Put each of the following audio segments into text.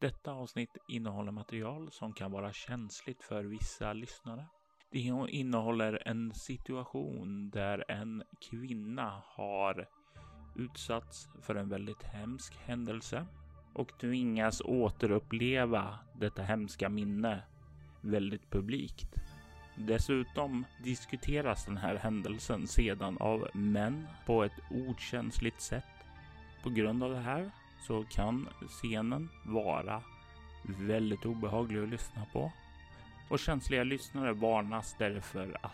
Detta avsnitt innehåller material som kan vara känsligt för vissa lyssnare. Det innehåller en situation där en kvinna har utsatts för en väldigt hemsk händelse och tvingas återuppleva detta hemska minne väldigt publikt. Dessutom diskuteras den här händelsen sedan av män på ett okänsligt sätt. På grund av det här så kan scenen vara väldigt obehaglig att lyssna på och känsliga lyssnare varnas därför att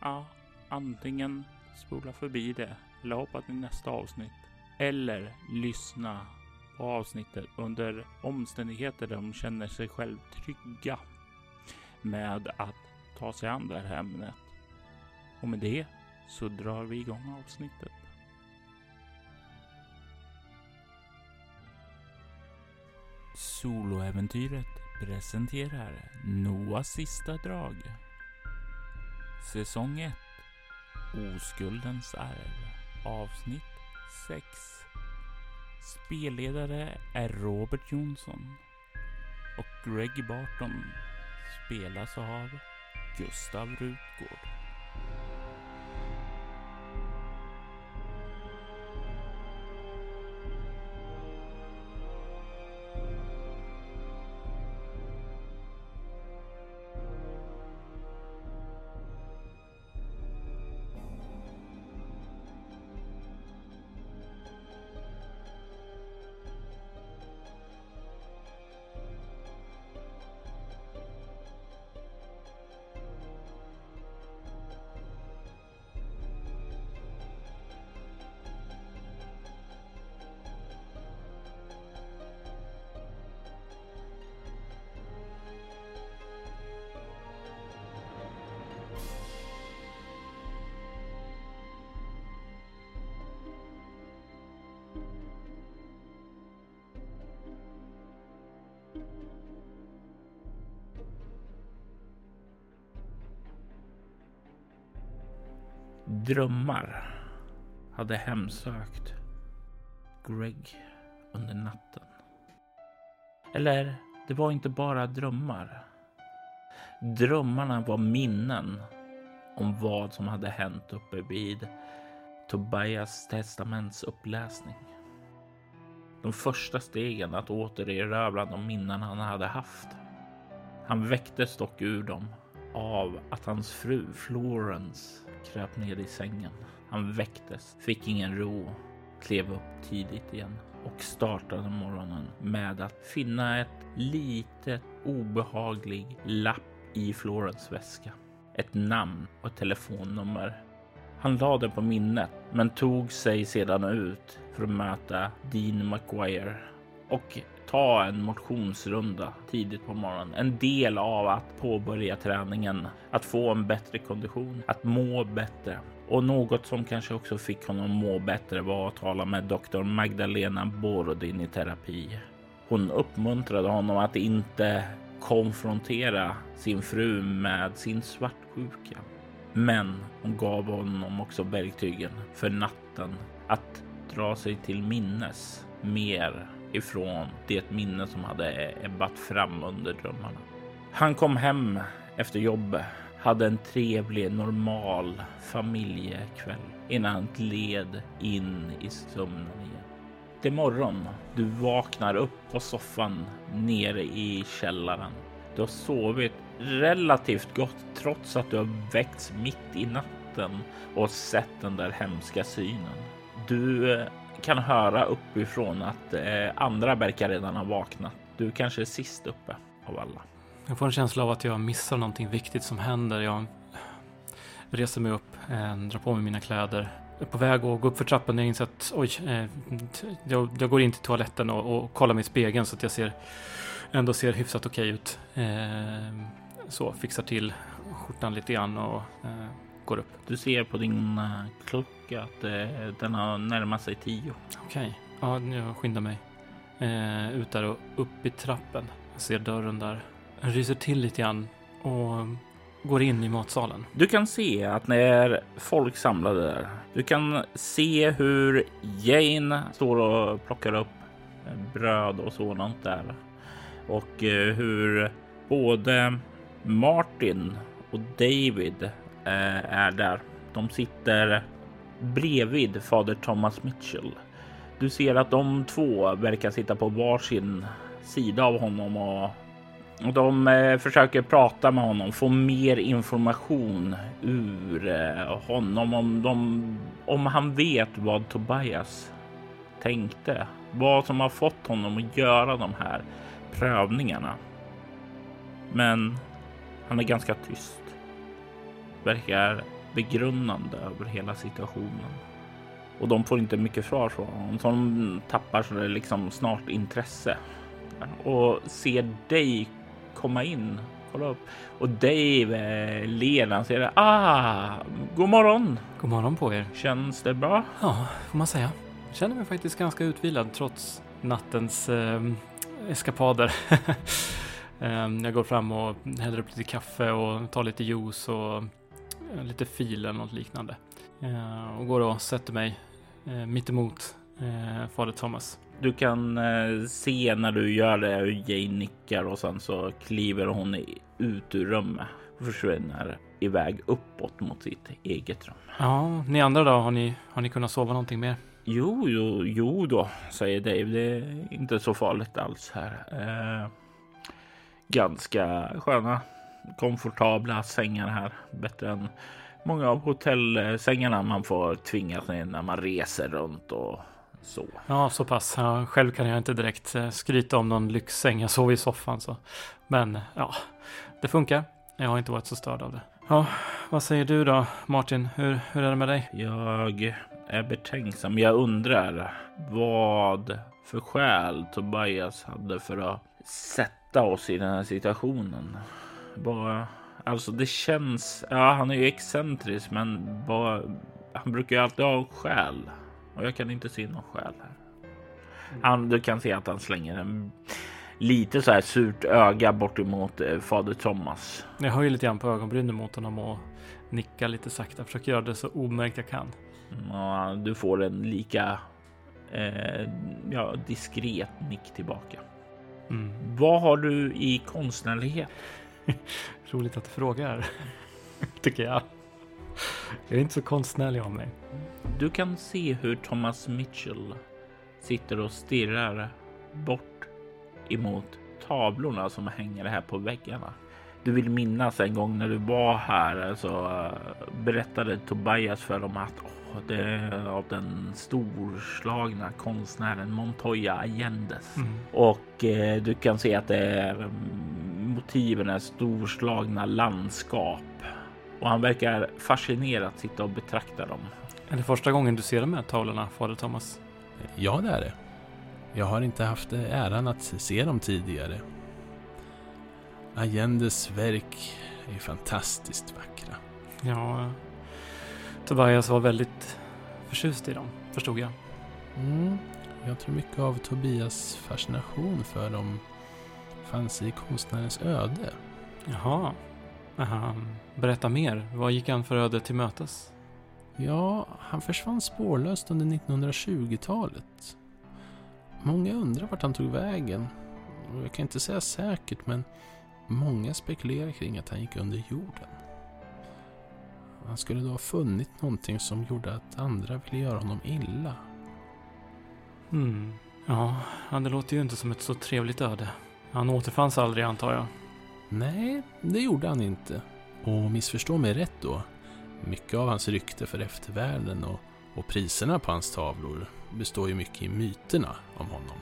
ja, antingen spola förbi det eller hoppa till nästa avsnitt eller lyssna på avsnittet under omständigheter där de känner sig själv trygga med att ta sig an det här ämnet. Och med det så drar vi igång avsnittet. Soloäventyret presenterar Noahs sista drag. Säsong 1 Oskuldens arv Avsnitt 6 Spelledare är Robert Jonsson och Greg Barton spelas av Gustav Rutgård. Drömmar hade hemsökt Greg under natten. Eller, det var inte bara drömmar. Drömmarna var minnen om vad som hade hänt uppe vid Tobias testaments uppläsning. De första stegen att återerövra de minnen han hade haft. Han väcktes dock ur dem av att hans fru Florence kröp ner i sängen. Han väcktes, fick ingen ro, klev upp tidigt igen och startade morgonen med att finna ett litet obehaglig lapp i Florens väska. Ett namn och ett telefonnummer. Han lade det på minnet men tog sig sedan ut för att möta Dean McGuire och ta en motionsrunda tidigt på morgonen. En del av att påbörja träningen, att få en bättre kondition, att må bättre. Och något som kanske också fick honom må bättre var att tala med doktor Magdalena Borodin i terapi. Hon uppmuntrade honom att inte konfrontera sin fru med sin svartsjuka. Men hon gav honom också verktygen för natten att dra sig till minnes mer ifrån det minne som hade ebbat fram under drömmarna. Han kom hem efter jobbet, hade en trevlig, normal familjekväll innan han gled in i sömnen igen. Det är morgon. Du vaknar upp på soffan nere i källaren. Du har sovit relativt gott trots att du har väckts mitt i natten och sett den där hemska synen. Du eh, kan höra uppifrån att eh, andra verkar redan ha vaknat. Du kanske är sist uppe av alla. Jag får en känsla av att jag missar någonting viktigt som händer. Jag reser mig upp, eh, drar på mig mina kläder. Är på väg att gå upp för trappan jag inser att oj, eh, jag, jag, går in till toaletten och, och kollar mig i spegeln så att jag ser, ändå ser hyfsat okej ut. Eh, så, fixar till skjortan lite grann och går upp. Du ser på din klocka att uh, den har närmat sig tio. Okej, ja, jag skyndar mig. Uh, ut där och upp i trappen. Jag ser dörren där. Jag ryser till lite grann och går in i matsalen. Du kan se att när folk samlade där. Du kan se hur Jane står och plockar upp bröd och sådant där. och eh, hur både Martin och David eh, är där. De sitter bredvid fader Thomas Mitchell. Du ser att de två verkar sitta på varsin sida av honom och de eh, försöker prata med honom, få mer information ur eh, honom om, de, om han vet vad Tobias tänkte, vad som har fått honom att göra de här prövningarna. Men han är ganska tyst. Verkar begrundande över hela situationen. Och de får inte mycket svar från honom, så de tappar så det liksom snart intresse. Och ser dig komma in. Kolla upp. Och Dave ler. Han säger ah, god morgon. God morgon på er. Känns det bra? Ja, får man säga. Jag känner mig faktiskt ganska utvilad trots nattens eh, eskapader. eh, jag går fram och häller upp lite kaffe och tar lite juice och lite fil eller något liknande. Eh, och går och sätter mig eh, mittemot eh, fader Thomas. Du kan eh, se när du gör det hur Jane nickar och sen så kliver hon ut ur rummet och försvinner iväg uppåt mot sitt eget rum. Ja, ni andra då? Har ni, har ni kunnat sova någonting mer? Jo, jo, jo då, säger Dave. Det är inte så farligt alls här. Eh, ganska sköna, komfortabla sängar här. Bättre än många av hotellsängarna man får tvingas in när man reser runt och så. Ja, så pass. Ja, själv kan jag inte direkt eh, skryta om någon lyxsäng. Jag sov i soffan så. Men ja, det funkar. Jag har inte varit så störd av det. Ja, vad säger du då Martin? Hur, hur är det med dig? Jag är betänksam. Jag undrar vad för skäl Tobias hade för att sätta oss i den här situationen. Bara, alltså det känns, ja han är ju excentrisk men bara, han brukar ju alltid ha skäl. Och jag kan inte se någon skäl här. Han, du kan se att han slänger en lite så här surt öga bort emot eh, fader Thomas. Jag höjer lite grann på ögonbrynen mot honom och nickar lite sakta. Försöker göra det så omärkt jag kan. Ja, du får en lika eh, ja, diskret nick tillbaka. Mm. Vad har du i konstnärlighet? Roligt att du frågar, tycker jag. Jag är inte så konstnärlig av mig. Du kan se hur Thomas Mitchell sitter och stirrar bort emot tavlorna som hänger här på väggarna. Du vill minnas en gång när du var här så uh, berättade Tobias för dem att oh, det är av den storslagna konstnären Montoya Allendes. Mm. Och uh, du kan se att det är um, motiven är storslagna landskap och han verkar fascinerat sitta och betrakta dem. Är det första gången du ser de här tavlorna, fader Thomas? Ja, det är det. Jag har inte haft äran att se dem tidigare. Allendes verk är fantastiskt vackra. Ja, Tobias var väldigt förtjust i dem, förstod jag. Mm, jag tror mycket av Tobias fascination för dem fanns i konstnärens öde. Jaha. Aha. Berätta mer. Vad gick han för öde till mötes? Ja, han försvann spårlöst under 1920-talet. Många undrar vart han tog vägen. Jag kan inte säga säkert, men många spekulerar kring att han gick under jorden. Han skulle då ha funnit någonting som gjorde att andra ville göra honom illa. Hmm. Ja, det låter ju inte som ett så trevligt öde. Han återfanns aldrig antar jag. Nej, det gjorde han inte. Och missförstå mig rätt då. Mycket av hans rykte för eftervärlden och, och priserna på hans tavlor består ju mycket i myterna om honom.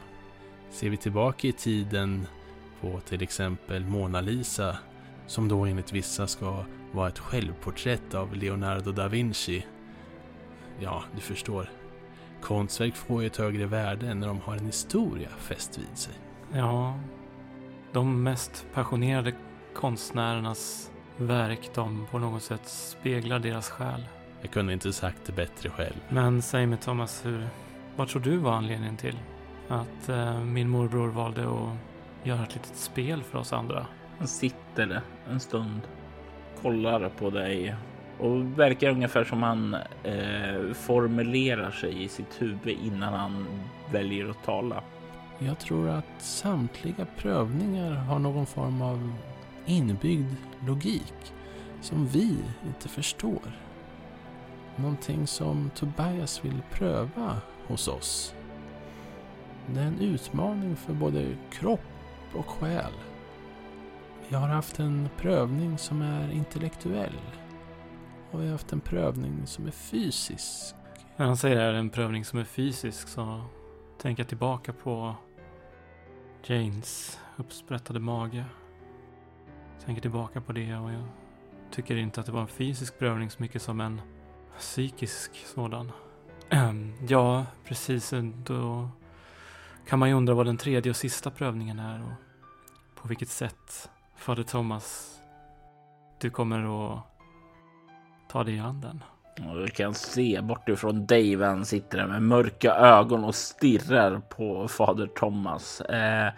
Ser vi tillbaka i tiden på till exempel Mona Lisa som då enligt vissa ska vara ett självporträtt av Leonardo da Vinci. Ja, du förstår. Konstverk får ju ett högre värde när de har en historia fäst vid sig. Ja, de mest passionerade konstnärernas verk, de på något sätt speglar deras själ. Jag kunde inte sagt det bättre själv. Men säg mig Thomas, hur, vad tror du var anledningen till att eh, min morbror valde att göra ett litet spel för oss andra? Han sitter en stund, kollar på dig och verkar ungefär som han eh, formulerar sig i sitt huvud innan han väljer att tala. Jag tror att samtliga prövningar har någon form av inbyggd logik som vi inte förstår. Någonting som Tobias vill pröva hos oss. Det är en utmaning för både kropp och själ. Vi har haft en prövning som är intellektuell. Och vi har haft en prövning som är fysisk. När han säger det här, en prövning som är fysisk, så tänker jag tillbaka på Janes uppsprättade mage. Tänker tillbaka på det och jag tycker inte att det var en fysisk prövning så mycket som en psykisk sådan. Ja, precis. Då kan man ju undra vad den tredje och sista prövningen är och på vilket sätt, Fader Thomas, du kommer att ta dig an den. Och du kan se bortifrån Dave. Han sitter där med mörka ögon och stirrar på fader Thomas. Eh,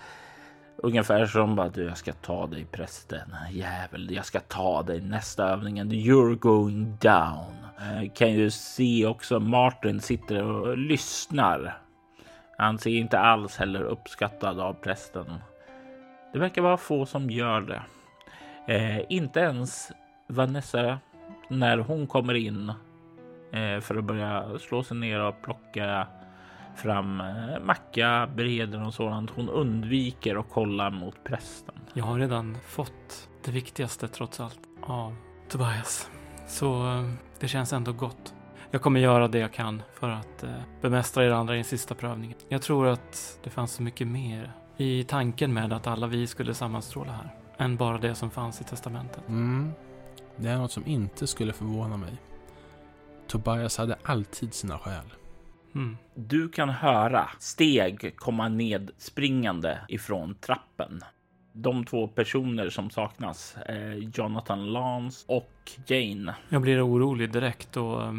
ungefär som bara du, jag ska ta dig prästen. Jävel, jag ska ta dig nästa övningen. You're going down. Eh, kan ju se också Martin sitter och lyssnar. Han ser inte alls heller uppskattad av prästen. Det verkar vara få som gör det. Eh, inte ens Vanessa när hon kommer in eh, för att börja slå sig ner och plocka fram eh, macka, breden och sådant. Hon undviker att kolla mot prästen. Jag har redan fått det viktigaste trots allt av Tobias. Så eh, det känns ändå gott. Jag kommer göra det jag kan för att eh, bemästra er andra i den sista prövningen. Jag tror att det fanns så mycket mer i tanken med att alla vi skulle sammanstråla här än bara det som fanns i testamentet. Mm. Det är något som inte skulle förvåna mig. Tobias hade alltid sina skäl. Mm. Du kan höra steg komma ned springande ifrån trappen. De två personer som saknas är Jonathan Lance och Jane. Jag blir orolig direkt och eh,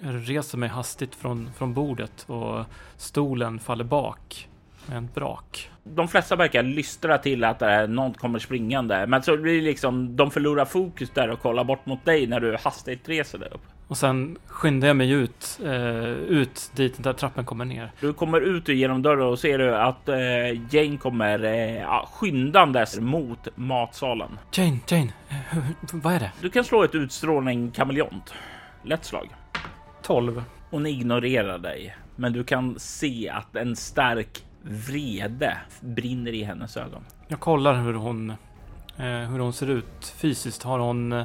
reser mig hastigt från, från bordet och stolen faller bak med en brak. De flesta verkar lystra till att äh, någon kommer springande, men så blir det liksom de förlorar fokus där och kollar bort mot dig när du hastigt reser dig upp. Och sen skyndar jag mig ut, eh, ut dit där trappen kommer ner. Du kommer ut genom dörren och ser du att eh, Jane kommer eh, skyndandes mot matsalen. Jane, Jane, vad är det? Du kan slå ett utstrålning kameleont. Lätt slag. 12. Hon ignorerar dig, men du kan se att en stark vrede brinner i hennes ögon. Jag kollar hur hon, eh, hur hon ser ut fysiskt. Har hon eh,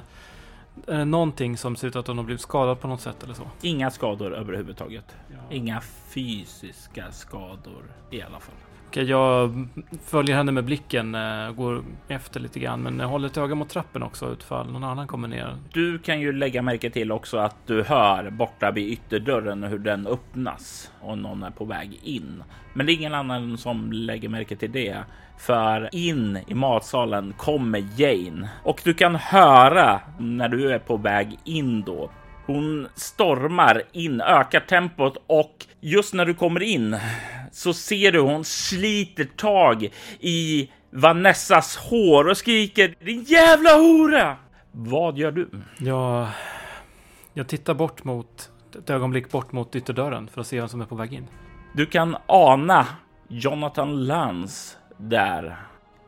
är det någonting som ser ut att hon har blivit skadad på något sätt eller så? Inga skador överhuvudtaget. Ja. Inga fysiska skador i alla fall. Jag följer henne med blicken, eh, går efter lite grann, men jag håller ett öga mot trappen också utfall någon annan kommer ner. Du kan ju lägga märke till också att du hör borta vid ytterdörren hur den öppnas och någon är på väg in. Men det är ingen annan som lägger märke till det. För in i matsalen kommer Jane och du kan höra när du är på väg in då hon stormar in, ökar tempot och just när du kommer in så ser du hon sliter tag i Vanessas hår och skriker din jävla hora! Vad gör du? Jag, jag tittar bort mot ett ögonblick bort mot ytterdörren för att se vem som är på väg in. Du kan ana Jonathan Lance där.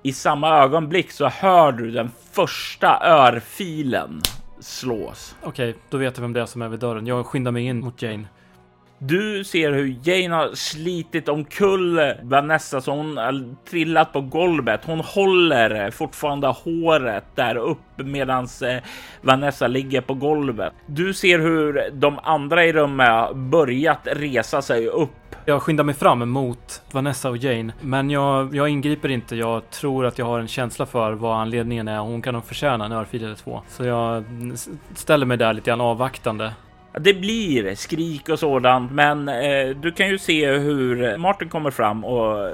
I samma ögonblick så hör du den första örfilen slås. Okej, då vet jag vem det är som är vid dörren. Jag skyndar mig in mot Jane. Du ser hur Jane har slitit omkull Vanessa så hon har trillat på golvet. Hon håller fortfarande håret där uppe medan eh, Vanessa ligger på golvet. Du ser hur de andra i rummet börjat resa sig upp. Jag skyndar mig fram mot Vanessa och Jane, men jag, jag ingriper inte. Jag tror att jag har en känsla för vad anledningen är. Hon kan nog förtjäna en örfil eller två. Så jag ställer mig där lite grann avvaktande. Det blir skrik och sådant, men eh, du kan ju se hur Martin kommer fram och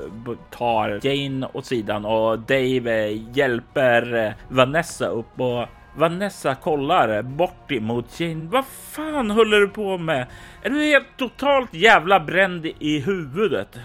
tar Jane åt sidan och Dave eh, hjälper eh, Vanessa upp och Vanessa kollar bort emot Jane. Vad fan håller du på med? Är du helt totalt jävla bränd i huvudet?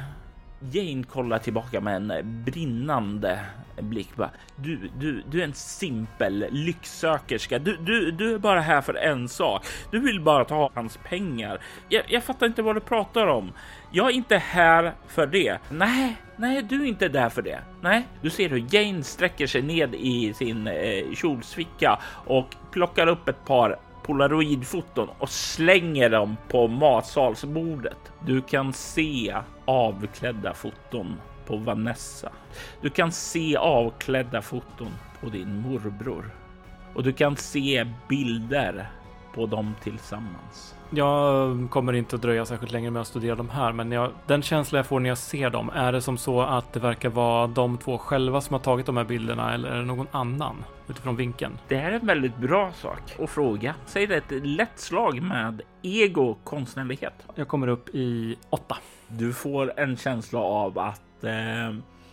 Jane kollar tillbaka med en brinnande blick. Bara, du, du, du är en simpel lycksökerska. Du, du, du är bara här för en sak. Du vill bara ta hans pengar. Jag, jag fattar inte vad du pratar om. Jag är inte här för det. Nej, Nej, du är inte där för det. Nej, du ser hur Jane sträcker sig ned i sin eh, kjolsficka och plockar upp ett par polaroidfoton och slänger dem på matsalsbordet. Du kan se avklädda foton på Vanessa. Du kan se avklädda foton på din morbror och du kan se bilder på dem tillsammans. Jag kommer inte att dröja särskilt länge med att studera de här, men jag, den känsla jag får när jag ser dem, är det som så att det verkar vara de två själva som har tagit de här bilderna eller är det någon annan utifrån vinkeln? Det här är en väldigt bra sak att fråga. Säg det ett lätt slag med ego konstnärlighet. Jag kommer upp i åtta. Du får en känsla av att eh,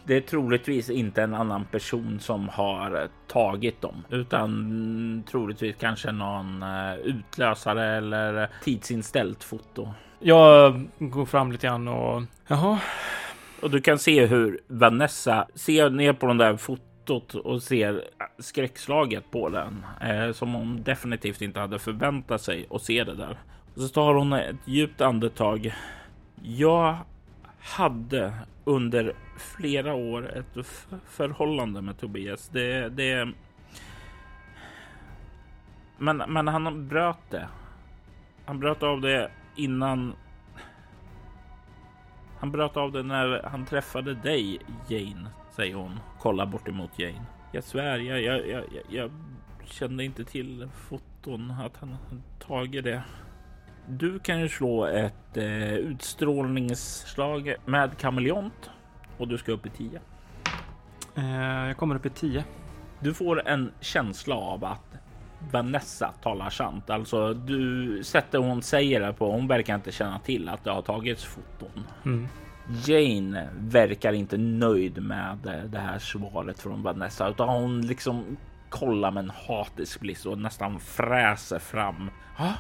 det är troligtvis inte en annan person som har tagit dem, utan troligtvis kanske någon eh, utlösare eller tidsinställt foto. Jag går fram lite grann och jaha. Och du kan se hur Vanessa ser ner på den där fotot och ser skräckslaget på den eh, som hon definitivt inte hade förväntat sig att se det där. Och så tar hon ett djupt andetag. Jag hade under flera år ett förhållande med Tobias. Det, det... Men, men han bröt det. Han bröt av det innan. Han bröt av det när han träffade dig, Jane, säger hon. Kolla bort emot Jane. Jag svär, jag, jag, jag, jag kände inte till foton, att han tagit det. Du kan ju slå ett eh, utstrålningsslag med kameleont och du ska upp i 10. Eh, jag kommer upp i 10. Du får en känsla av att Vanessa talar sant. Alltså, du sätter hon säger det på. Hon verkar inte känna till att det har tagits foton. Mm. Jane verkar inte nöjd med det här svaret från Vanessa, utan hon liksom kollar med en hatisk blick och nästan fräser fram.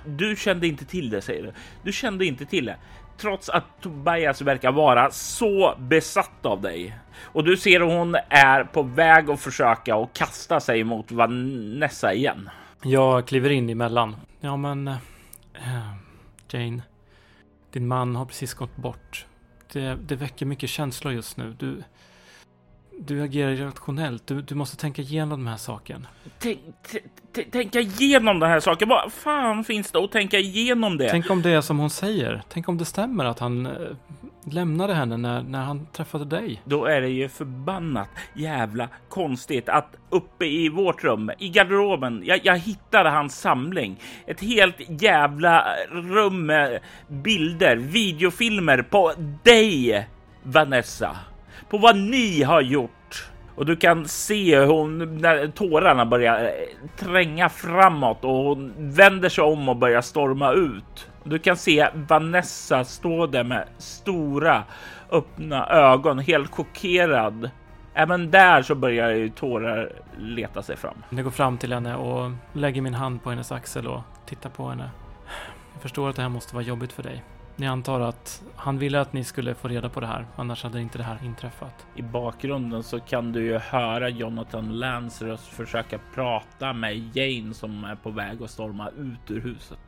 Du kände inte till det, säger du. Du kände inte till det trots att Tobias verkar vara så besatt av dig. Och du ser att hon är på väg att försöka och kasta sig mot Vanessa igen. Jag kliver in emellan. Ja, men äh, Jane, din man har precis gått bort. Det, det väcker mycket känslor just nu. Du, du agerar irrationellt. Du, du måste tänka igenom den här saken. tänka igenom den här saken? Vad fan finns det att tänka igenom det? Tänk om det är som hon säger. Tänk om det stämmer att han äh, lämnade henne när, när han träffade dig. Då är det ju förbannat jävla konstigt att uppe i vårt rum, i garderoben, jag, jag hittade hans samling. Ett helt jävla rum med bilder, videofilmer på dig, Vanessa på vad ni har gjort. Och du kan se hur hon, när tårarna börjar eh, tränga framåt och hon vänder sig om och börjar storma ut. Du kan se Vanessa stå där med stora öppna ögon, helt chockerad. Även där så börjar ju tårar leta sig fram. Jag går fram till henne och lägger min hand på hennes axel och tittar på henne. Jag förstår att det här måste vara jobbigt för dig. Ni antar att han ville att ni skulle få reda på det här, annars hade inte det här inträffat. I bakgrunden så kan du ju höra Jonathan Lance röst försöka prata med Jane som är på väg att storma ut ur huset.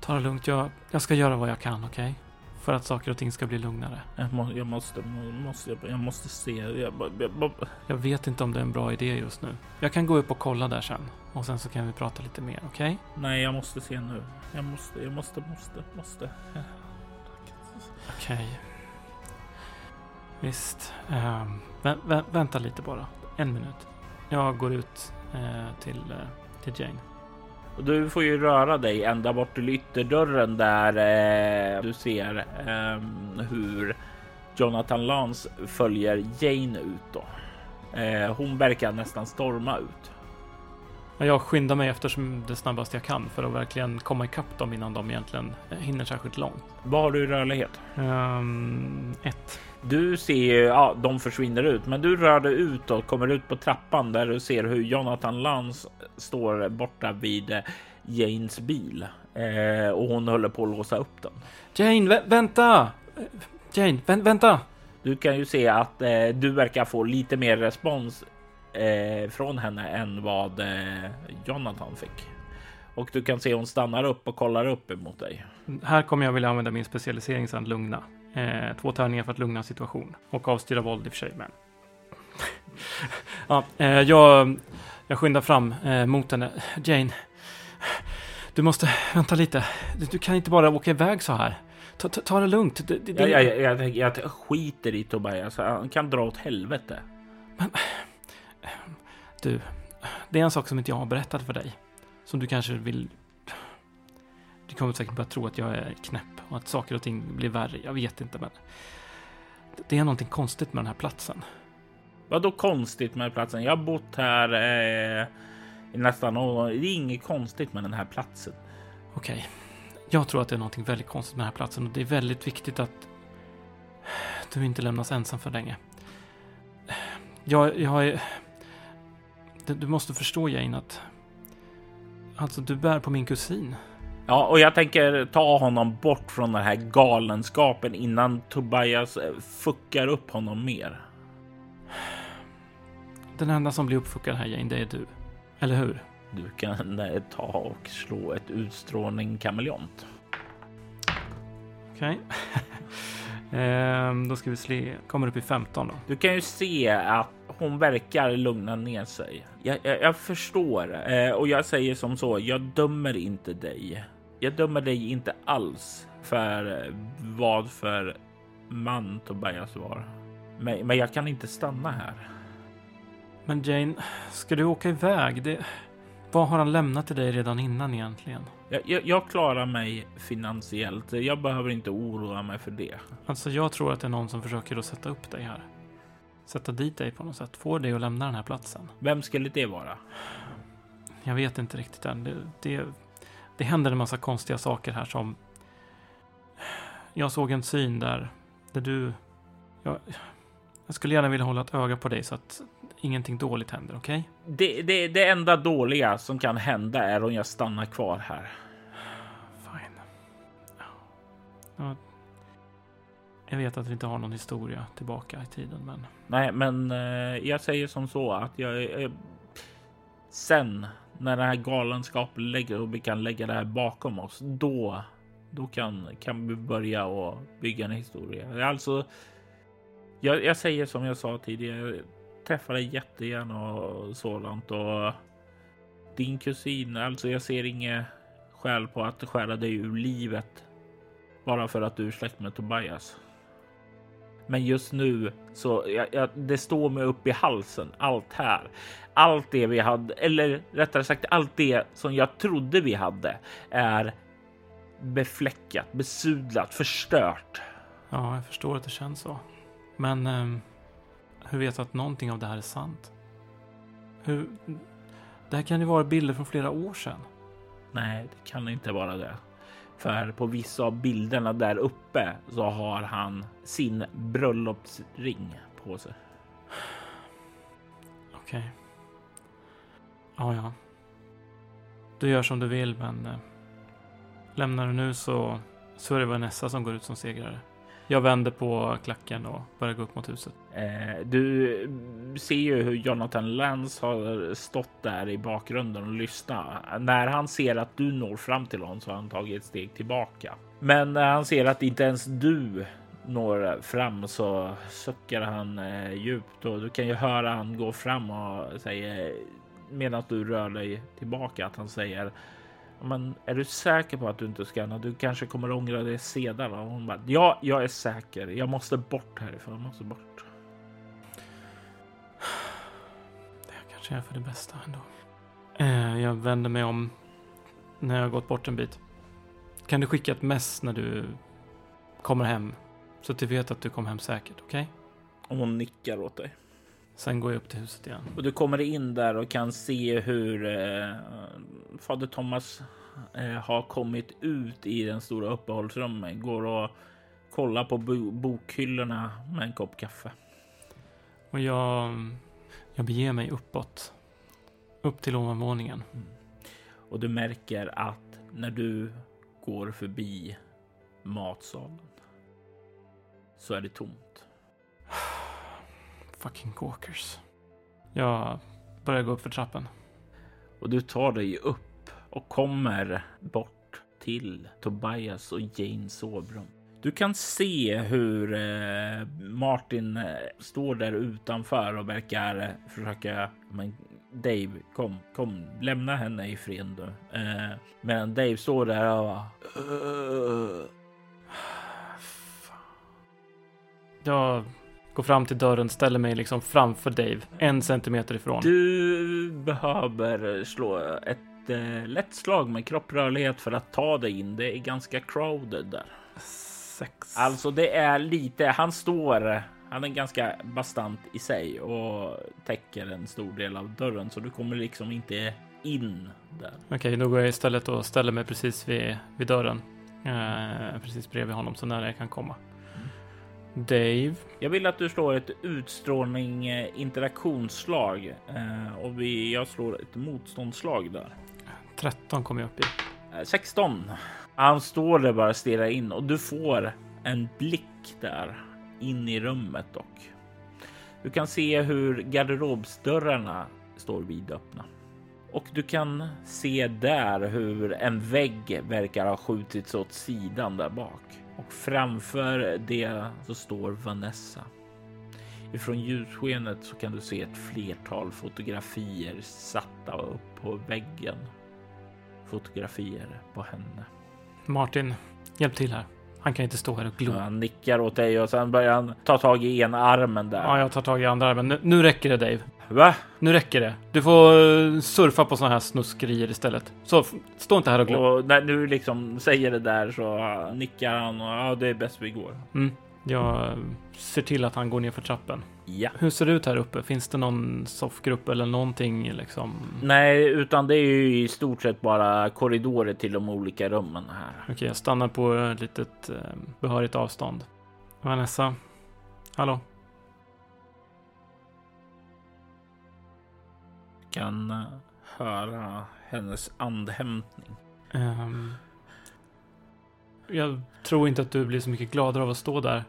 Ta det lugnt, jag, jag ska göra vad jag kan, okej? Okay? För att saker och ting ska bli lugnare. Jag, må, jag måste, måste, jag måste se. Jag, jag, jag, vet inte om det är en bra idé just nu. Jag kan gå upp och kolla där sen. Och sen så kan vi prata lite mer, okej? Okay? Nej, jag måste se nu. Jag måste, jag måste, måste, måste. Okej. Okay. Visst. Um, vä vä vänta lite bara. En minut. Jag går ut uh, till, uh, till Jane. Och du får ju röra dig ända bort till ytterdörren där eh, du ser eh, hur Jonathan Lance följer Jane ut. Då. Eh, hon verkar nästan storma ut. Jag skyndar mig eftersom det snabbast jag kan för att verkligen komma ikapp dem innan de egentligen hinner särskilt långt. Vad har du i rörlighet? Um, ett. Du ser, ja, de försvinner ut, men du rör dig ut och kommer ut på trappan där du ser hur Jonathan Lance står borta vid eh, Janes bil eh, och hon håller på att låsa upp den. Jane, vä vänta! Jane, vä vänta! Du kan ju se att eh, du verkar få lite mer respons eh, från henne än vad eh, Jonathan fick. Och du kan se hon stannar upp och kollar upp emot dig. Här kommer jag vilja använda min specialisering sen, lugna. Eh, två tärningar för att lugna situation. Och avstyra våld i och för sig, men... ja, eh, jag, jag skyndar fram eh, mot henne. Jane, du måste vänta lite. Du, du kan inte bara åka iväg så här. Ta, ta, ta det lugnt. Det, det, Jag, jag, jag, jag, skiter i Tobias. Han kan dra åt helvete. Du, det är en sak som inte jag har berättat för dig. Som du kanske vill... Du kommer säkert börja tro att jag är knäpp och att saker och ting blir värre. Jag vet inte, men... Det är någonting konstigt med den här platsen. Vad då konstigt med platsen? Jag har bott här eh, i nästan det är inget konstigt med den här platsen. Okej. Jag tror att det är någonting väldigt konstigt med den här platsen och det är väldigt viktigt att du inte lämnas ensam för länge. Jag, jag är... Du måste förstå Jane att... Alltså, du bär på min kusin. Ja, och jag tänker ta honom bort från den här galenskapen innan Tobias eh, fuckar upp honom mer. Den enda som blir uppfuckad här Jane, det är du. Eller hur? Du kan eh, ta och slå ett utstrålning kameleont. Okej. ehm, då ska vi se. Kommer upp i 15 då. Du kan ju se att hon verkar lugna ner sig. Jag, jag, jag förstår eh, och jag säger som så. Jag dömer inte dig. Jag dömer dig inte alls för eh, vad för man Tobias var. Men, men jag kan inte stanna här. Men Jane, ska du åka iväg? Det... Vad har han lämnat till dig redan innan egentligen? Jag, jag, jag klarar mig finansiellt. Jag behöver inte oroa mig för det. Alltså, jag tror att det är någon som försöker att sätta upp dig här. Sätta dit dig på något sätt. Få dig att lämna den här platsen. Vem skulle det vara? Jag vet inte riktigt än. Det, det, det händer en massa konstiga saker här som... Jag såg en syn där, där du... Jag, jag skulle gärna vilja hålla ett öga på dig så att ingenting dåligt händer, okej? Det, det, det enda dåliga som kan hända är om jag stannar kvar här. Fine. Ja. Jag vet att vi inte har någon historia tillbaka i tiden, men... Nej, men eh, jag säger som så att jag eh, sen när den här galenskapen lägger och vi kan lägga det här bakom oss, då, då kan, kan vi börja och bygga en historia. Alltså, jag, jag säger som jag sa tidigare, träffa träffar dig jättegärna och sådant och din kusin, alltså jag ser inget skäl på att skära dig ur livet bara för att du är släkt med Tobias. Men just nu så jag, jag, det står mig upp i halsen. Allt här, allt det vi hade, eller rättare sagt allt det som jag trodde vi hade är befläckat, besudlat, förstört. Ja, jag förstår att det känns så. Men eh, hur vet du att någonting av det här är sant? Hur... Det här kan ju vara bilder från flera år sedan. Nej, det kan inte vara det. För på vissa av bilderna där uppe så har han sin bröllopsring på sig. Okej. Ja, ja. Du gör som du vill, men... Eh, lämnar du nu så, så är det Vanessa som går ut som segrare. Jag vänder på klacken och börjar gå upp mot huset. Eh, du ser ju hur Jonathan Lance har stått där i bakgrunden och lyssnat. När han ser att du når fram till honom så har han tagit ett steg tillbaka. Men när han ser att inte ens du når fram så suckar han eh, djupt och du kan ju höra han gå fram och säger medan du rör dig tillbaka att han säger men är du säker på att du inte ska? Du kanske kommer ångra det sedan. Och hon bara, ja, jag är säker. Jag måste bort härifrån. Jag måste bort. Det kanske är för det bästa ändå. Eh, jag vänder mig om när jag har gått bort en bit. Kan du skicka ett mess när du kommer hem? Så att du vet att du kom hem säkert, okej? Och hon nickar åt dig. Sen går jag upp till huset igen. Och du kommer in där och kan se hur eh, fader Thomas eh, har kommit ut i den stora uppehållsrummet. Går och kollar på bo bokhyllorna med en kopp kaffe. Och jag, jag beger mig uppåt. Upp till ovanvåningen. Och du märker att när du går förbi matsalen så är det tomt. Fucking Gawkers. Jag börjar gå upp för trappen. Och du tar dig upp och kommer bort till Tobias och Janes sovrum. Du kan se hur eh, Martin eh, står där utanför och verkar eh, försöka. Men Dave, kom, kom, lämna henne i fred nu. Eh, medan Dave står där och bara. Jag går fram till dörren, ställer mig liksom framför Dave, en centimeter ifrån. Du behöver slå ett eh, lätt slag med kropprörlighet för att ta dig in. Det är ganska crowded där. Sex. Alltså, det är lite. Han står. Han är ganska bastant i sig och täcker en stor del av dörren, så du kommer liksom inte in där. Okej, då går jag istället och ställer mig precis vid, vid dörren. Eh, precis bredvid honom, så nära jag kan komma. Dave. Jag vill att du slår ett utstrålning eh, interaktionsslag eh, och vi, jag slår ett motståndsslag där. 13 kom jag upp i. Eh, 16. Han står där bara och stirrar in och du får en blick där in i rummet dock. Du kan se hur garderobsdörrarna står vidöppna och du kan se där hur en vägg verkar ha skjutits åt sidan där bak och framför det så står Vanessa. Ifrån ljusskenet så kan du se ett flertal fotografier satta upp på väggen. Fotografier på henne. Martin, hjälp till här. Han kan inte stå här och glo. Han nickar åt dig och sen börjar han ta tag i ena armen där. Ja, jag tar tag i andra armen. Nu, nu räcker det Dave. Va? Nu räcker det. Du får eh, surfa på såna här snuskerier istället. Så stå inte här och glo. Och när du liksom säger det där så uh, nickar han och ja, det är bäst vi går. Mm. Jag eh, ser till att han går ner för trappen. Ja. Hur ser det ut här uppe? Finns det någon soffgrupp eller någonting liksom? Nej, utan det är ju i stort sett bara korridorer till de olika rummen här. Okej, jag stannar på ett litet eh, behörigt avstånd. Vanessa? Hallå? Kan uh, höra hennes andhämtning. Ehm, jag tror inte att du blir så mycket gladare av att stå där.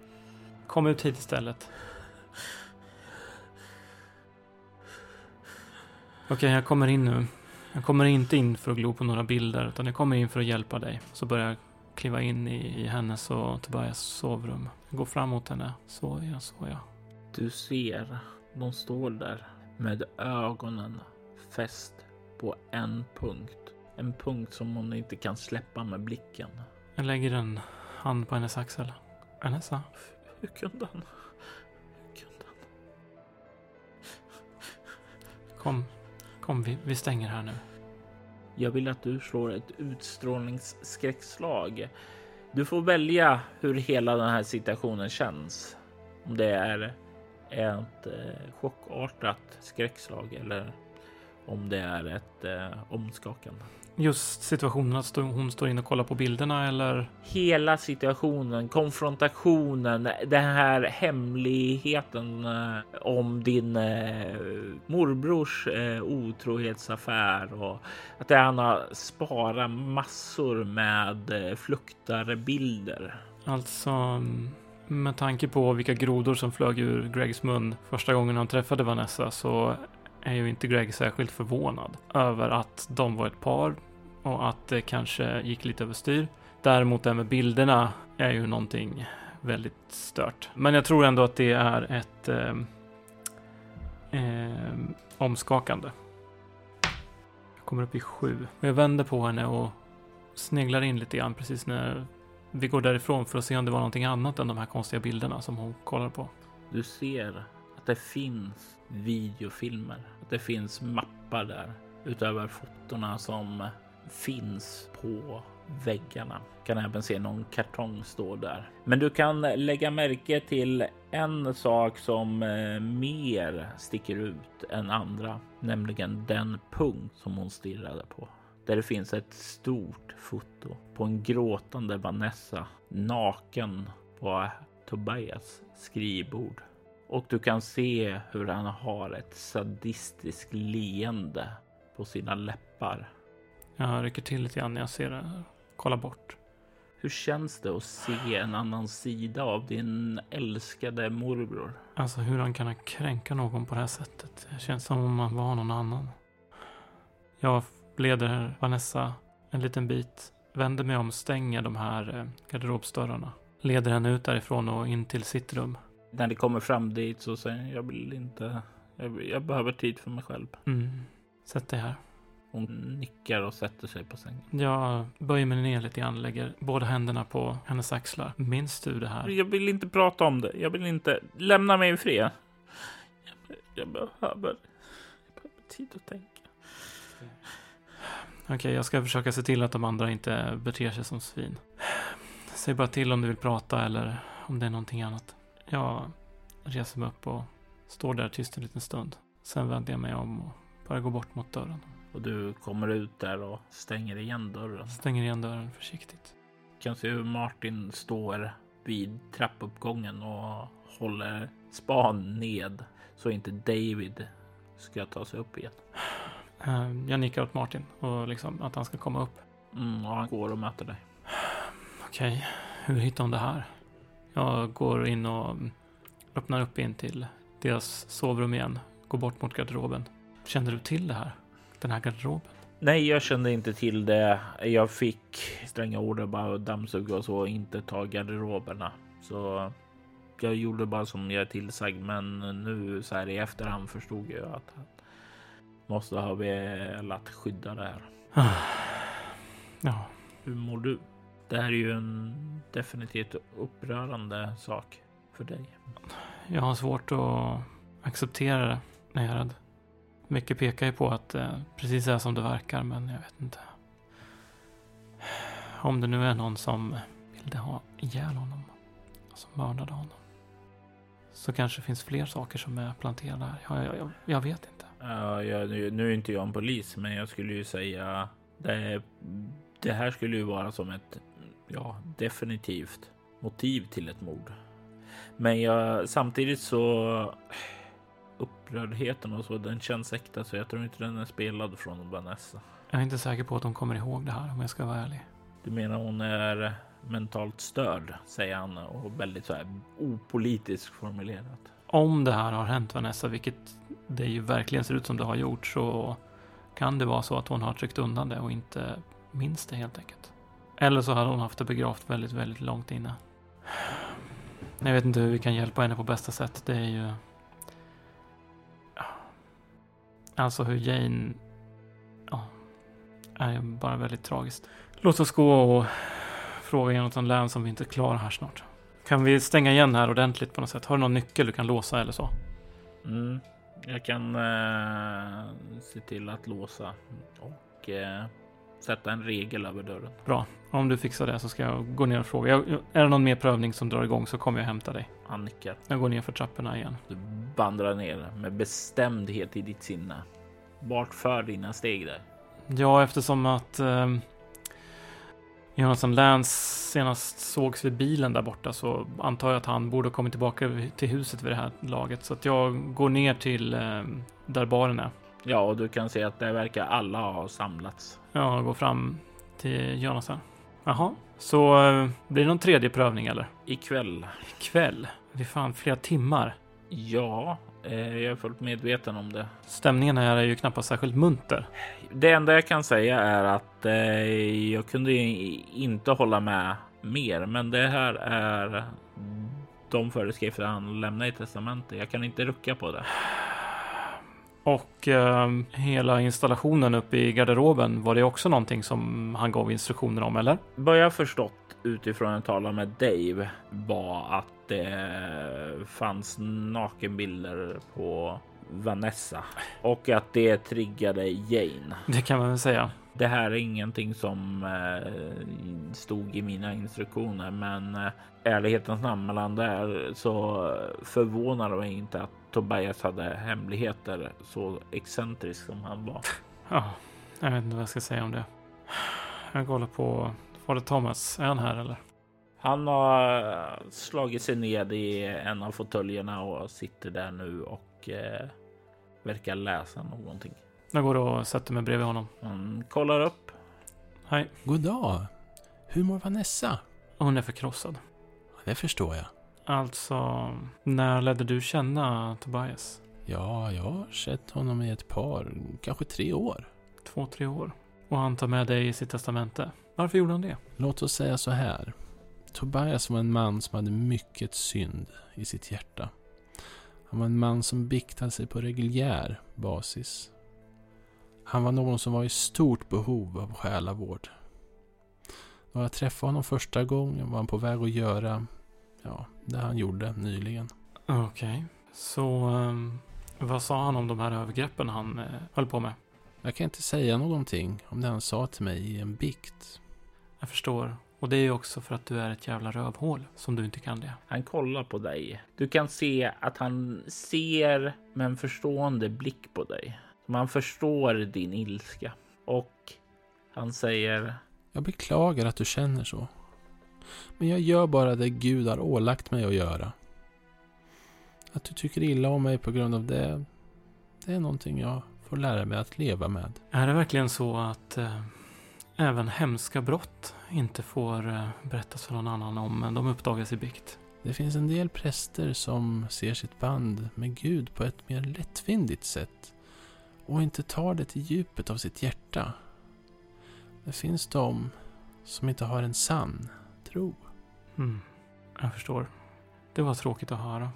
Kom ut hit istället. Okej, jag kommer in nu. Jag kommer inte in för att glo på några bilder, utan jag kommer in för att hjälpa dig. Så börjar jag kliva in i, i hennes och Tobias sovrum. Jag går fram mot henne. Så ja, så ja. Du ser, de står där med ögonen fäst på en punkt. En punkt som hon inte kan släppa med blicken. Jag lägger en hand på hennes axel. Vanessa? Hur kunde han? Hur kunde han? Kom, kom, vi, vi stänger här nu. Jag vill att du slår ett utstrålningsskräckslag. Du får välja hur hela den här situationen känns. Om det är ett eh, chockartat skräckslag eller om det är ett eh, omskakande. Just situationen att hon står inne och kollar på bilderna eller? Hela situationen, konfrontationen, den här hemligheten eh, om din eh, morbrors eh, otrohetsaffär och att han har sparat massor med eh, fluktarbilder. Alltså, mm, med tanke på vilka grodor som flög ur Gregs mun första gången han träffade Vanessa så är ju inte Greg särskilt förvånad över att de var ett par och att det kanske gick lite överstyr. Däremot det här med bilderna är ju någonting väldigt stört. Men jag tror ändå att det är ett eh, eh, omskakande. Jag kommer upp i sju. Och jag vänder på henne och sneglar in lite grann precis när vi går därifrån för att se om det var någonting annat än de här konstiga bilderna som hon kollar på. Du ser att det finns videofilmer, att det finns mappar där utöver fotona som finns på väggarna. Kan även se någon kartong stå där. Men du kan lägga märke till en sak som eh, mer sticker ut än andra, nämligen den punkt som hon stirrade på. Där det finns ett stort foto på en gråtande Vanessa naken på Tobias skrivbord. Och du kan se hur han har ett sadistiskt leende på sina läppar. Jag rycker till lite grann när jag ser det. Kollar bort. Hur känns det att se en annan sida av din älskade morbror? Alltså hur han kan kränka någon på det här sättet. Det känns som om man var någon annan. Jag leder Vanessa en liten bit. Vänder mig om, stänger de här eh, garderobsdörrarna. leder henne ut därifrån och in till sitt rum. När det kommer fram dit så säger jag, vill inte, jag, jag behöver tid för mig själv. Mm. Sätt dig här. Hon nickar och sätter sig på sängen. Jag böjer mig ner lite grann, lägger båda händerna på hennes axlar. Minns du det här? Jag vill inte prata om det. Jag vill inte. Lämna mig i fred. Jag, jag, behöver, jag behöver tid att tänka. Okej, jag ska försöka se till att de andra inte beter sig som svin. Säg bara till om du vill prata eller om det är någonting annat. Jag reser mig upp och står där tyst en liten stund. Sen vänder jag mig om och börjar gå bort mot dörren. Och du kommer ut där och stänger igen dörren. Stänger igen dörren försiktigt. kan se hur Martin står vid trappuppgången och håller span ned så inte David ska ta sig upp igen. Eh, Jag nickar åt Martin och liksom att han ska komma upp. Mm, och han går och möter dig. Okej, hur hittar hon det här? Jag går in och öppnar upp in till deras sovrum igen. Går bort mot garderoben. Kände du till det här? Den här garderoben? Nej, jag kände inte till det. Jag fick stränga order bara att dammsuga och så, inte ta garderoberna. Så jag gjorde bara som jag är tillsagd, men nu så här i efterhand förstod jag att han måste ha velat skydda det här. Ja, Hur mår du? Det här är ju en definitivt upprörande sak för dig. jag har svårt att acceptera det när jag är rädd. Mycket pekar ju på att det precis är som det verkar, men jag vet inte. Om det nu är någon som ville ha ihjäl honom, som mördade honom, så kanske det finns fler saker som är planterade här. Jag, jag, jag, vet inte. Ja, jag, nu nu är inte jag en polis, men jag skulle ju säga det, det här skulle ju vara som ett ja, definitivt motiv till ett mord. Men jag, samtidigt så upprördheten och så, den känns äkta, så jag tror inte den är spelad från Vanessa. Jag är inte säker på att de kommer ihåg det här om jag ska vara ärlig. Du menar hon är mentalt störd, säger han och väldigt så här opolitiskt formulerat. Om det här har hänt Vanessa, vilket det ju verkligen ser ut som det har gjort, så kan det vara så att hon har tryckt undan det och inte minns det helt enkelt. Eller så hade hon haft det begravt väldigt, väldigt långt inne. Jag vet inte hur vi kan hjälpa henne på bästa sätt. Det är ju... Alltså hur Jane... Ja, är ju bara väldigt tragiskt. Låt oss gå och fråga Jonathan Lance om vi inte är klara här snart. Kan vi stänga igen här ordentligt på något sätt? Har du någon nyckel du kan låsa eller så? Mm. Jag kan eh, se till att låsa och eh, sätta en regel över dörren. Bra. Om du fixar det så ska jag gå ner och fråga. Jag, är det någon mer prövning som drar igång så kommer jag hämta dig. Han nickar. Jag går ner för trapporna igen. Du vandrar ner med bestämdhet i ditt sinne. Vart för dina steg där? Ja, eftersom att eh, Jonathan Lance senast sågs vid bilen där borta så antar jag att han borde ha kommit tillbaka till huset vid det här laget. Så att jag går ner till eh, där baren är. Ja, och du kan se att det verkar alla ha samlats. Jag går fram till Jonathan. Jaha, så eh, blir det någon tredje prövning eller? Ikväll. Ikväll? Det är fan flera timmar. Ja, eh, jag är fullt medveten om det. Stämningen här är ju knappast särskilt munter. Det enda jag kan säga är att eh, jag kunde inte hålla med mer, men det här är de föreskrifter han lämnar i testamentet. Jag kan inte rucka på det. Och eh, hela installationen uppe i garderoben, var det också någonting som han gav instruktioner om eller? Vad jag förstått utifrån att tala med Dave var att det fanns nakenbilder på Vanessa och att det triggade Jane. Det kan man väl säga. Det här är ingenting som eh, stod i mina instruktioner, men eh, ärlighetens namn mellan där så förvånar det mig inte att Tobias hade hemligheter så excentrisk som han var. Ja, jag vet inte vad jag ska säga om det. Jag kollar på Fader Thomas. Är han här eller? Han har eh, slagit sig ned i en av fåtöljerna och sitter där nu och eh, verkar läsa någonting. Jag går och sätter mig bredvid honom. Han kollar upp. Hej. God dag. Hur mår Vanessa? Hon är förkrossad. Ja, Det förstår jag. Alltså, när ledde du känna Tobias? Ja, jag har sett honom i ett par, kanske tre år. Två, tre år. Och han tar med dig i sitt testamente. Varför gjorde han det? Låt oss säga så här. Tobias var en man som hade mycket synd i sitt hjärta. Han var en man som biktade sig på reguljär basis. Han var någon som var i stort behov av själavård. När jag träffade honom första gången var han på väg att göra ja, det han gjorde nyligen. Okej, okay. så um, vad sa han om de här övergreppen han uh, höll på med? Jag kan inte säga någonting om det han sa till mig i en bikt. Jag förstår. Och det är ju också för att du är ett jävla rövhål som du inte kan det. Han kollar på dig. Du kan se att han ser med en förstående blick på dig. Man förstår din ilska och han säger. Jag beklagar att du känner så. Men jag gör bara det Gud har ålagt mig att göra. Att du tycker illa om mig på grund av det, det är någonting jag får lära mig att leva med. Är det verkligen så att eh, även hemska brott inte får eh, berättas för någon annan om, men de uppdagas i bikt? Det finns en del präster som ser sitt band med Gud på ett mer lättvindigt sätt och inte tar det till djupet av sitt hjärta. Det finns de som inte har en sann tro. Mm, jag förstår. Det var tråkigt att höra.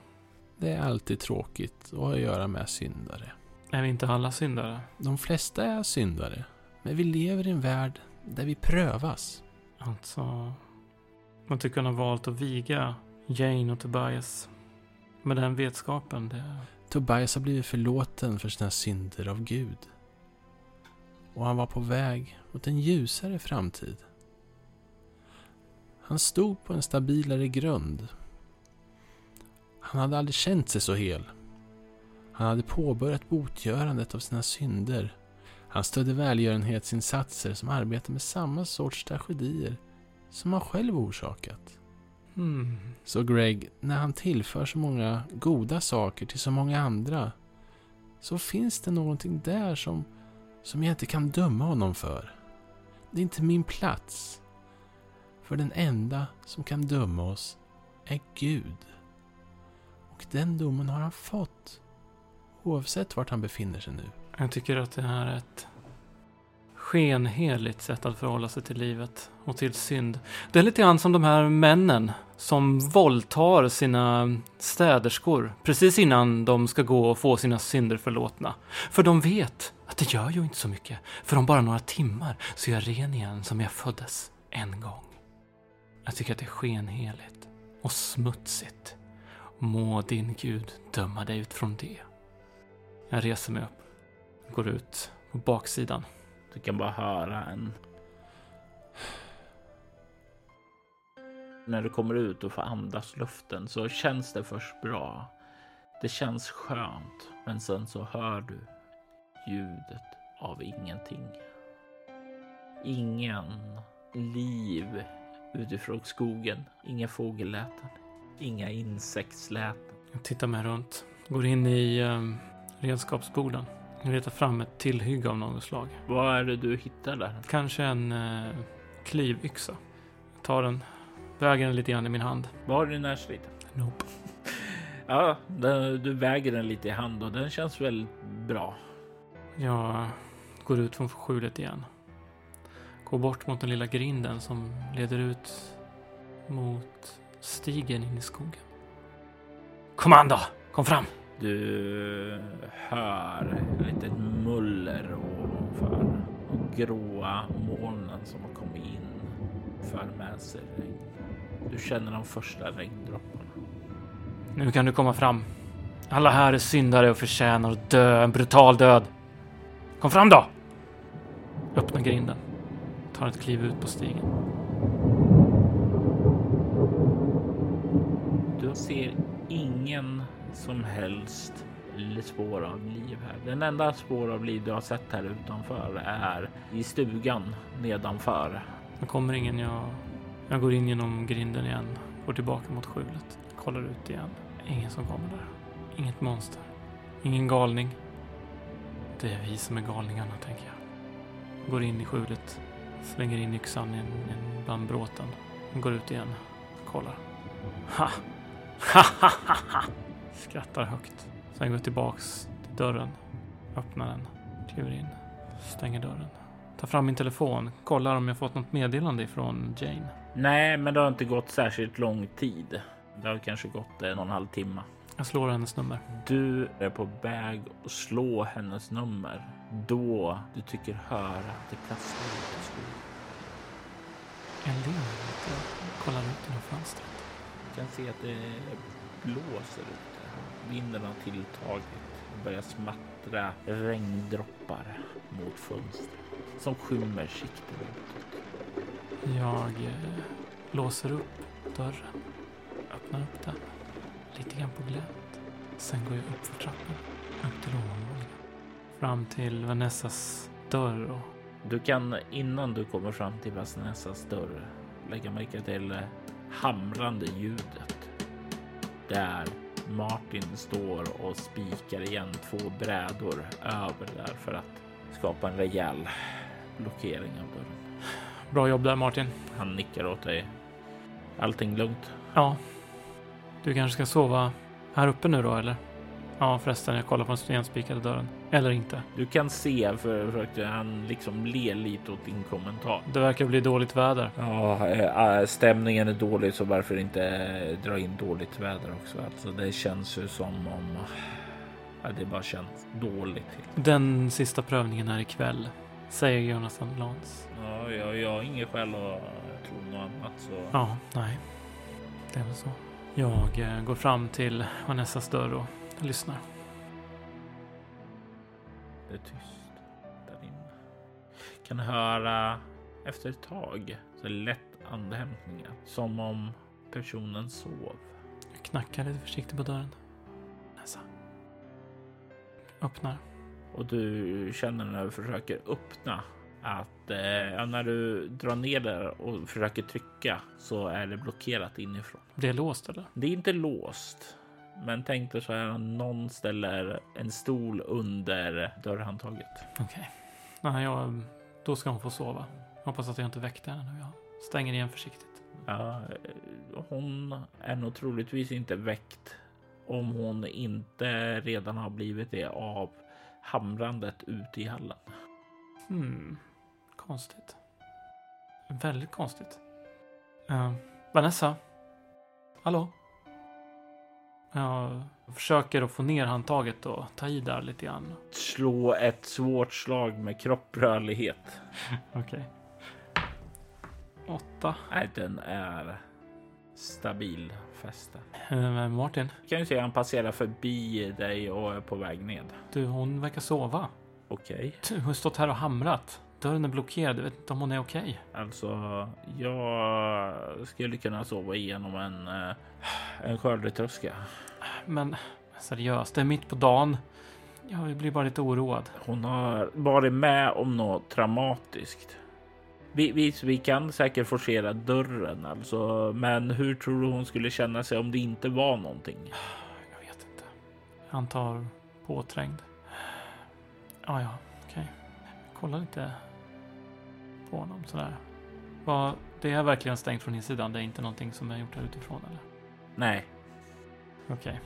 Det är alltid tråkigt att ha att göra med syndare. Är vi inte alla syndare? De flesta är syndare. Men vi lever i en värld där vi prövas. Alltså, man tycker han har valt att viga Jane och Tobias. Med den vetskapen, det... Tobias har blivit förlåten för sina synder av Gud. Och han var på väg mot en ljusare framtid. Han stod på en stabilare grund. Han hade aldrig känt sig så hel. Han hade påbörjat botgörandet av sina synder. Han stödde välgörenhetsinsatser som arbetar med samma sorts tragedier som han själv orsakat. Mm. Så Greg, när han tillför så många goda saker till så många andra så finns det någonting där som, som jag inte kan döma honom för. Det är inte min plats. För den enda som kan döma oss är Gud. Och den domen har han fått. Oavsett vart han befinner sig nu. Jag tycker att det här är ett skenheligt sätt att förhålla sig till livet och till synd. Det är lite grann som de här männen som våldtar sina städerskor precis innan de ska gå och få sina synder förlåtna. För de vet att det gör ju inte så mycket. För om bara några timmar så är jag ren igen som jag föddes en gång. Jag tycker att det är skenheligt och smutsigt. Må din Gud döma dig utifrån det. Jag reser mig upp, går ut på baksidan. Du kan bara höra en... När du kommer ut och får andas luften så känns det först bra. Det känns skönt, men sen så hör du ljudet av ingenting. Ingen liv utifrån skogen. Inga fågelläten, inga insektsläten. Jag tittar mig runt, går in i um, redskapsboden. Jag letar fram ett tillhygge av något slag. Vad är det du hittar där? Kanske en uh, klivyxa. Jag tar den, väger den lite grann i min hand. Du i närheten? Nope. ja, du väger den lite i hand och den känns väldigt bra. Jag går ut från skjulet igen. Går bort mot den lilla grinden som leder ut mot stigen in i skogen. Kom an då! Kom fram! Du hör lite muller ovanför och gråa molnen som har kommit in för med sig regn. Du känner de första regndropparna. Nu kan du komma fram. Alla här är syndare och förtjänar att dö en brutal död. Kom fram då! Öppna grinden. Tar ett kliv ut på stigen. Du ser ingen som helst spår av liv här. Den enda spår av liv du har sett här utanför är i stugan nedanför. Det kommer ingen. Jag, jag går in genom grinden igen. Går tillbaka mot skjulet. Kollar ut igen. Ingen som kommer där. Inget monster. Ingen galning. Det är vi som är galningarna, tänker jag. Går in i skjulet. Slänger in yxan i bland bråten. Går ut igen. Kollar. Ha! Ha, ha, ha, ha! Skrattar högt. Sen går tillbaks till dörren. Öppnar den. Kliver in. Stänger dörren. Tar fram min telefon. Kollar om jag fått något meddelande ifrån Jane. Nej, men det har inte gått särskilt lång tid. Det har kanske gått en och en halv timme. Jag slår hennes nummer. Du är på väg att slå hennes nummer då du tycker höra att det prasslar ut i skogen. Jag ler lite kollar ut genom fönstret. Du kan se att det blåser ute. Vinden har tilltagit och börjar smattra regndroppar mot fönstret som skymmer sikten utåt. Jag eh, låser upp dörren, öppnar upp den lite grann på glänt. Sen går jag upp för trappan, upp till ovanvåningen. Fram till Vanessas dörr och Du kan innan du kommer fram till Vasnäsas dörr lägga märke till hamrande ljudet. Där Martin står och spikar igen två brädor över där för att skapa en rejäl blockering av dörren. bra jobb där Martin. Han nickar åt dig. Allting lugnt? Ja, du kanske ska sova här uppe nu då eller? Ja förresten, jag kollar på den stenspikade dörren. Eller inte. Du kan se för, för att han liksom ler lite åt din kommentar. Det verkar bli dåligt väder. Ja, eh, stämningen är dålig så varför inte eh, dra in dåligt väder också? Alltså, det känns ju som om ja, det bara känns dåligt. Den sista prövningen är ikväll, säger Jonathan Lantz. Ja, jag, jag har inget skäl att tro något annat så. Ja, nej. Det är väl så. Jag eh, går fram till Vanessas dörr och lyssnar. Det är tyst där inne. Kan höra efter ett tag så lätt andhämtningar som om personen sov. Jag knackar lite försiktigt på dörren. Vanessa. Öppnar. Och du känner när du försöker öppna att eh, när du drar ner där och försöker trycka så är det blockerat inifrån. Det är låst eller? Det är inte låst, men tänk dig så här någon ställer en stol under dörrhandtaget. Okej. Nej, jag, då ska hon få sova. Hoppas att jag inte väckte henne nu. Jag stänger igen försiktigt. Ja, hon är nog troligtvis inte väckt om hon inte redan har blivit det av hamrandet ute i hallen. Hmm. Konstigt. Väldigt konstigt. Uh, Vanessa? Hallå? Jag försöker att få ner handtaget och ta i där lite grann. Slå ett svårt slag med kropprörlighet. Okej. Åtta. Nej, den är stabil fäste. Uh, Martin, Du kan ju se att han passerar förbi dig och är på väg ned. du hon verkar sova. Okej, Du har stått här och hamrat. Dörren är blockerad. Jag vet inte om hon är okej. alltså jag skulle kunna sova igenom en, eh, en skördetröska. Men seriöst, det är mitt på dagen. Jag blir bara lite oroad. Hon har varit med om något traumatiskt. Vi, vi, vi kan säkert forcera dörren alltså, men hur tror du hon skulle känna sig om det inte var någonting? Jag vet inte. Jag antar påträngd. Ja, ja, okej. Kolla lite på honom sådär. Vad, det är verkligen stängt från insidan. Det är inte någonting som är gjort här utifrån eller? Nej, Okej.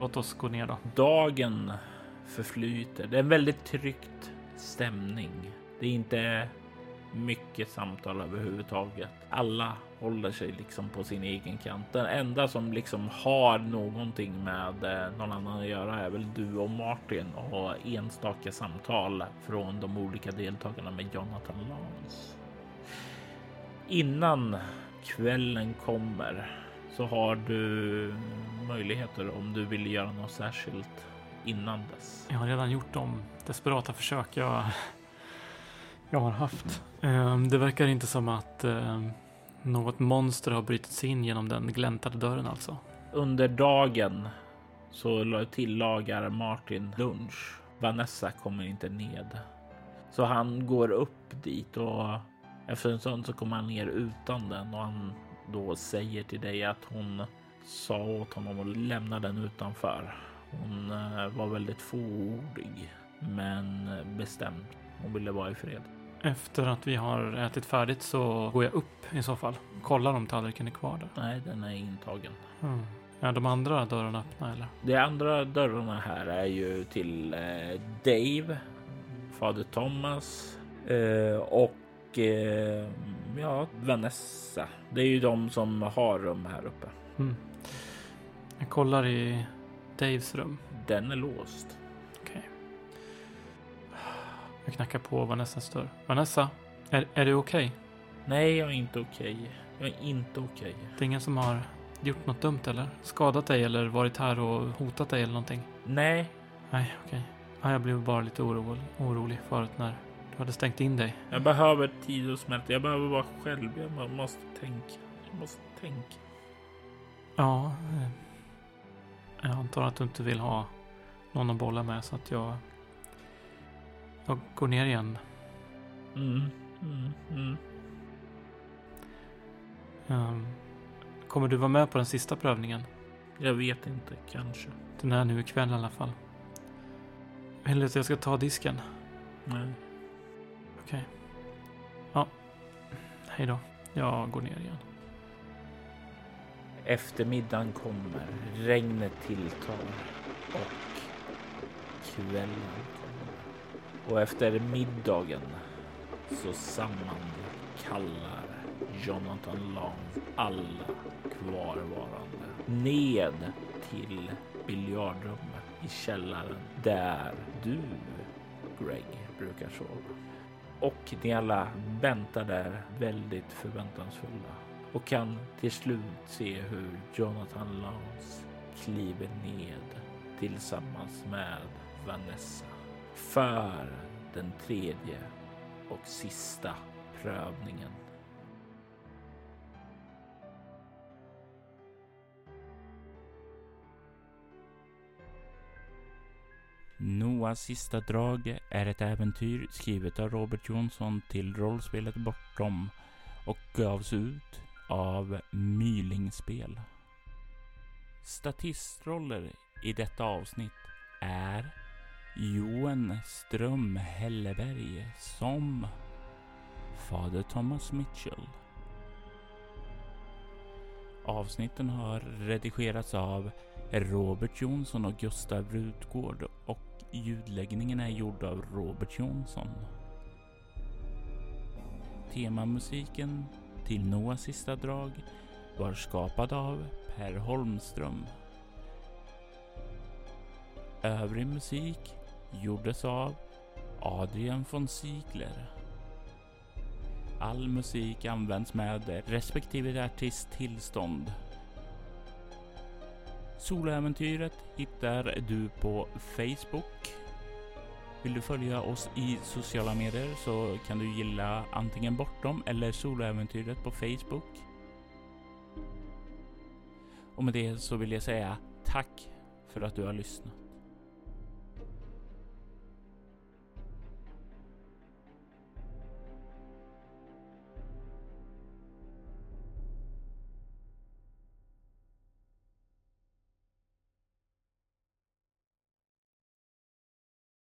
Låt oss gå ner då. dagen förflyter. Det är en väldigt tryckt stämning. Det är inte mycket samtal överhuvudtaget. Alla håller sig liksom på sin egen kant. Den enda som liksom har någonting med eh, någon annan att göra är väl du och Martin och enstaka samtal från de olika deltagarna med Jonathan Lance. Innan kvällen kommer så har du möjligheter om du vill göra något särskilt innan dess. Jag har redan gjort de desperata försök jag, jag har haft. Ehm, Det verkar inte som att ehm, något monster har brutit sig in genom den gläntade dörren alltså. Under dagen så la- tillagar Martin lunch. Vanessa kommer inte ned. Så han går upp dit och efter en stund så kommer han ner utan den och han då säger till dig att hon sa åt honom att lämna den utanför. Hon eh, var väldigt fåordig men bestämd. Hon ville vara i fred. Efter att vi har ätit färdigt så går jag upp i så fall. Kollar om tallriken är kvar där. Nej, den är intagen. Mm. Är de andra dörrarna öppna eller? De andra dörrarna här är ju till eh, Dave, fader Thomas eh, och eh, Ja, Vanessa. Det är ju de som har rum här uppe. Mm. Jag kollar i Daves rum. Den är låst. Jag knackar på Vanessas dörr. Vanessa, är, är du okej? Nej, jag är inte okej. Jag är inte okej. Det är ingen som har gjort något dumt eller? Skadat dig eller varit här och hotat dig eller någonting? Nej, Nej, okej. Ja, jag blev bara lite orolig, orolig förut när du hade stängt in dig. jag behöver tid att smälta. Jag behöver vara själv. Jag måste tänka. Jag måste tänka. Ja, eh, jag antar att du inte vill ha någon att bolla med så att jag... Jag går ner igen. Mm, mm, mm. Ehm, kommer du vara med på den sista prövningen? Jag vet inte, kanske. Den är nu ikväll i alla fall. Vill du att jag ska ta disken? Nej. Okej. Ja. Hej då. Jag går ner igen. Eftermiddagen kommer, regnet tilltar och kvällen. Och efter middagen så sammankallar Jonathan Long alla kvarvarande ned till biljardrummet i källaren där du, Greg, brukar sova. Och ni alla väntar där väldigt förväntansfulla och kan till slut se hur Jonathan Lance kliver ned tillsammans med Vanessa för den tredje och sista prövningen. Noahs sista drag är ett äventyr skrivet av Robert Jonsson till rollspelet Bortom och gavs ut av Mylingspel. Statistroller i detta avsnitt är Johan Ström Helleberg som Fader Thomas Mitchell. Avsnitten har redigerats av Robert Jonsson och Gustav Rutgård och ljudläggningen är gjord av Robert Jonsson. Temamusiken till Noahs sista drag var skapad av Per Holmström. Övrig musik gjordes av Adrian von Ziegler. All musik används med respektive artist tillstånd. Soloäventyret hittar du på Facebook. Vill du följa oss i sociala medier så kan du gilla antingen Bortom eller Soloäventyret på Facebook. Och med det så vill jag säga tack för att du har lyssnat.